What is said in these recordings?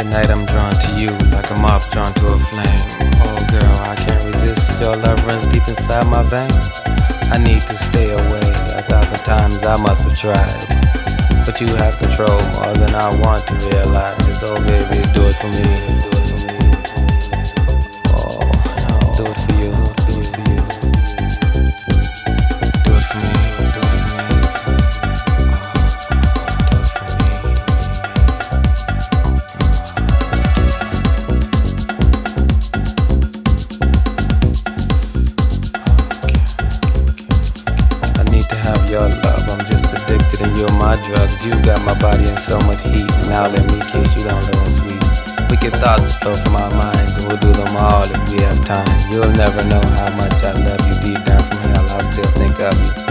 Tonight I'm drawn to you like a moth drawn to a flame. Oh girl, I can't resist. Your love runs deep inside my veins. I need to stay away. A thousand times I must have tried. But you have control more than I want to realize. So baby, do it for me. Do it you got my body in so much heat. Now let me kiss you down and sweet. Wicked thoughts flow from our minds, and we'll do them all if we have time. You'll never know how much I love you deep down from hell. I'll still think of you.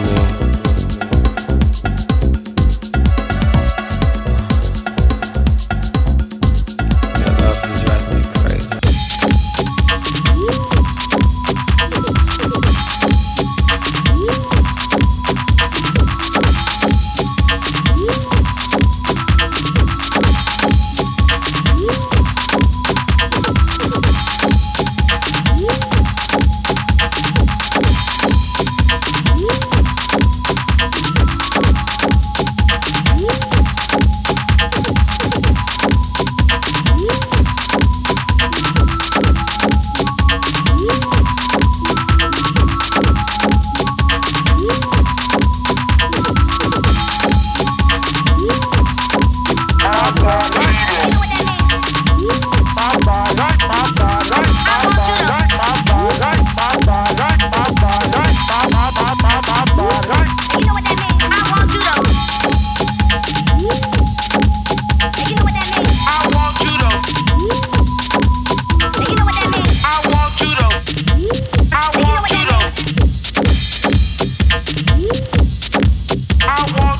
afternoon.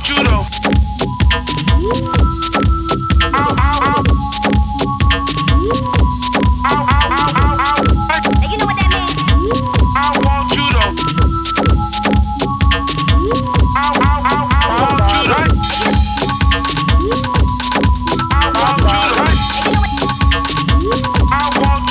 Judo.